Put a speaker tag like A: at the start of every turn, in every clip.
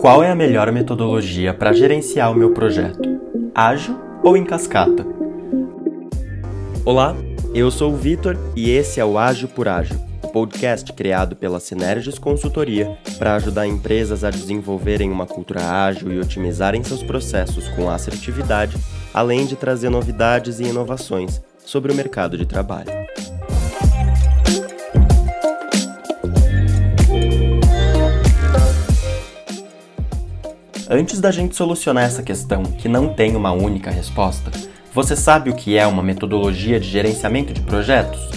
A: Qual é a melhor metodologia para gerenciar o meu projeto? Ágil ou em cascata? Olá, eu sou o Vitor e esse é o Ágil por Ágil, podcast criado pela Sinergis Consultoria para ajudar empresas a desenvolverem uma cultura ágil e otimizarem seus processos com assertividade, além de trazer novidades e inovações sobre o mercado de trabalho. Antes da gente solucionar essa questão, que não tem uma única resposta, você sabe o que é uma metodologia de gerenciamento de projetos?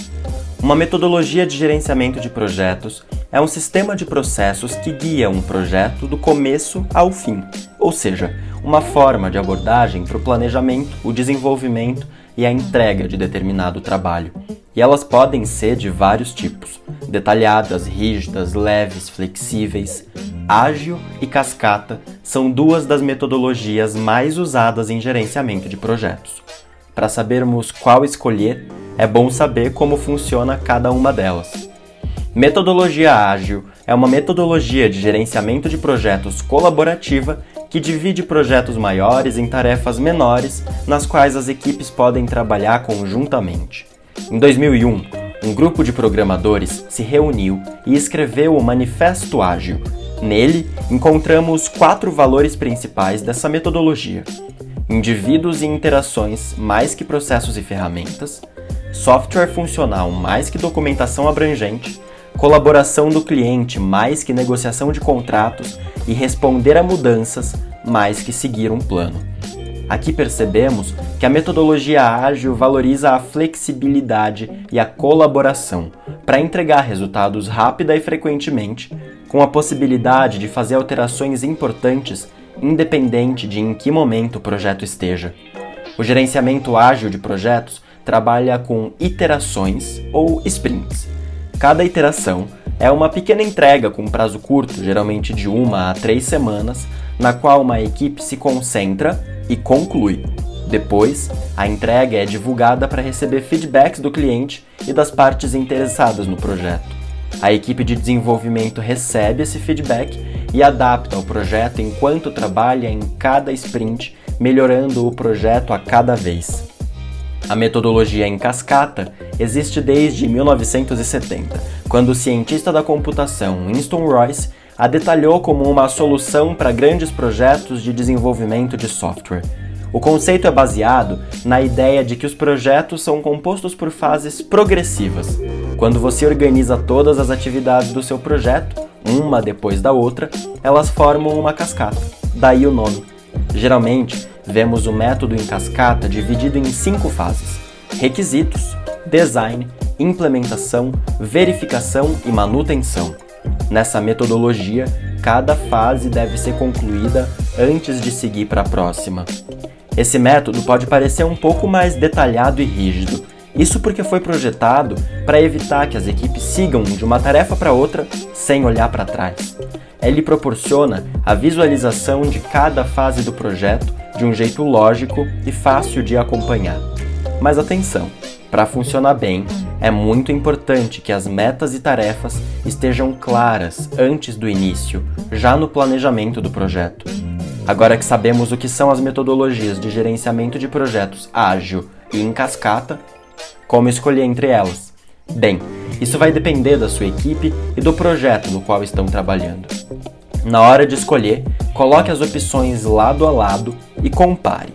A: Uma metodologia de gerenciamento de projetos é um sistema de processos que guia um projeto do começo ao fim, ou seja, uma forma de abordagem para o planejamento, o desenvolvimento e a entrega de determinado trabalho. E elas podem ser de vários tipos: detalhadas, rígidas, leves, flexíveis. Ágil e cascata são duas das metodologias mais usadas em gerenciamento de projetos. Para sabermos qual escolher, é bom saber como funciona cada uma delas. Metodologia ágil é uma metodologia de gerenciamento de projetos colaborativa que divide projetos maiores em tarefas menores, nas quais as equipes podem trabalhar conjuntamente. Em 2001, um grupo de programadores se reuniu e escreveu o Manifesto Ágil. Nele, encontramos quatro valores principais dessa metodologia: indivíduos e interações mais que processos e ferramentas, software funcional mais que documentação abrangente, colaboração do cliente mais que negociação de contratos e responder a mudanças mais que seguir um plano. Aqui percebemos que a metodologia ágil valoriza a flexibilidade e a colaboração para entregar resultados rápida e frequentemente, com a possibilidade de fazer alterações importantes independente de em que momento o projeto esteja. O gerenciamento ágil de projetos trabalha com iterações ou sprints. Cada iteração é uma pequena entrega com prazo curto, geralmente de uma a três semanas, na qual uma equipe se concentra e conclui. Depois, a entrega é divulgada para receber feedbacks do cliente e das partes interessadas no projeto. A equipe de desenvolvimento recebe esse feedback e adapta o projeto enquanto trabalha em cada sprint, melhorando o projeto a cada vez. A metodologia em cascata existe desde 1970, quando o cientista da computação Winston Royce a detalhou como uma solução para grandes projetos de desenvolvimento de software. O conceito é baseado na ideia de que os projetos são compostos por fases progressivas. Quando você organiza todas as atividades do seu projeto, uma depois da outra, elas formam uma cascata. Daí o nome. Geralmente, vemos o método em cascata dividido em cinco fases: requisitos, design, implementação, verificação e manutenção. Nessa metodologia, cada fase deve ser concluída antes de seguir para a próxima. Esse método pode parecer um pouco mais detalhado e rígido. Isso porque foi projetado para evitar que as equipes sigam de uma tarefa para outra sem olhar para trás. Ele proporciona a visualização de cada fase do projeto de um jeito lógico e fácil de acompanhar. Mas atenção, para funcionar bem, é muito importante que as metas e tarefas estejam claras antes do início, já no planejamento do projeto. Agora que sabemos o que são as metodologias de gerenciamento de projetos ágil e em cascata, como escolher entre elas? Bem, isso vai depender da sua equipe e do projeto no qual estão trabalhando. Na hora de escolher, coloque as opções lado a lado e compare.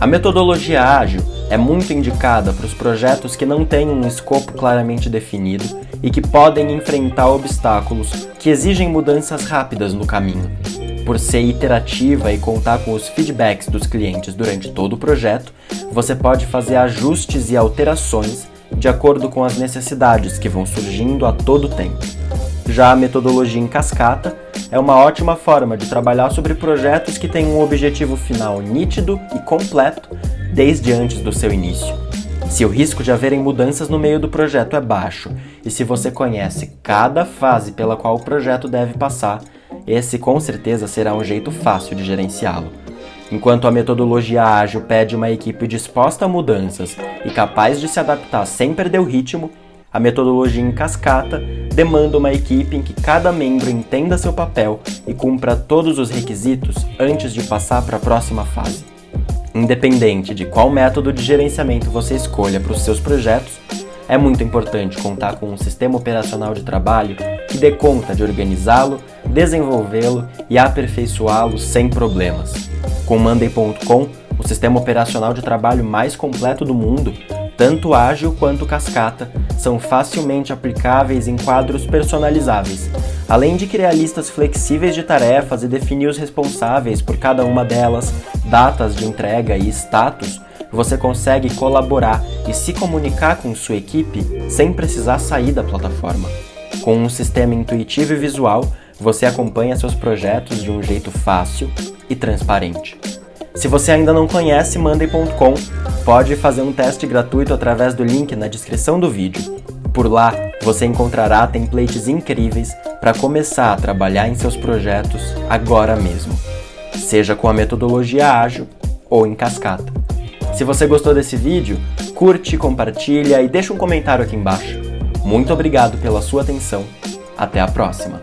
A: A metodologia ágil é muito indicada para os projetos que não têm um escopo claramente definido e que podem enfrentar obstáculos que exigem mudanças rápidas no caminho. Por ser iterativa e contar com os feedbacks dos clientes durante todo o projeto, você pode fazer ajustes e alterações de acordo com as necessidades que vão surgindo a todo tempo. Já a metodologia em cascata é uma ótima forma de trabalhar sobre projetos que têm um objetivo final nítido e completo desde antes do seu início. Se o risco de haverem mudanças no meio do projeto é baixo e se você conhece cada fase pela qual o projeto deve passar, esse com certeza será um jeito fácil de gerenciá-lo. Enquanto a metodologia ágil pede uma equipe disposta a mudanças e capaz de se adaptar sem perder o ritmo, A metodologia em cascata demanda uma equipe em que cada membro entenda seu papel e cumpra todos os requisitos antes de passar para a próxima fase. Independente de qual método de gerenciamento você escolha para os seus projetos, é muito importante contar com um sistema operacional de trabalho que dê conta de organizá-lo, desenvolvê-lo e aperfeiçoá-lo sem problemas. Com Monday.com, o sistema operacional de trabalho mais completo do mundo, tanto ágil quanto cascata, são facilmente aplicáveis em quadros personalizáveis, além de criar listas flexíveis de tarefas e definir os responsáveis por cada uma delas, datas de entrega e status. Você consegue colaborar e se comunicar com sua equipe sem precisar sair da plataforma. Com um sistema intuitivo e visual, você acompanha seus projetos de um jeito fácil e transparente. Se você ainda não conhece Monday.com, pode fazer um teste gratuito através do link na descrição do vídeo. Por lá, você encontrará templates incríveis para começar a trabalhar em seus projetos agora mesmo, seja com a metodologia ágil ou em cascata. Se você gostou desse vídeo, curte, compartilha e deixa um comentário aqui embaixo. Muito obrigado pela sua atenção. Até a próxima!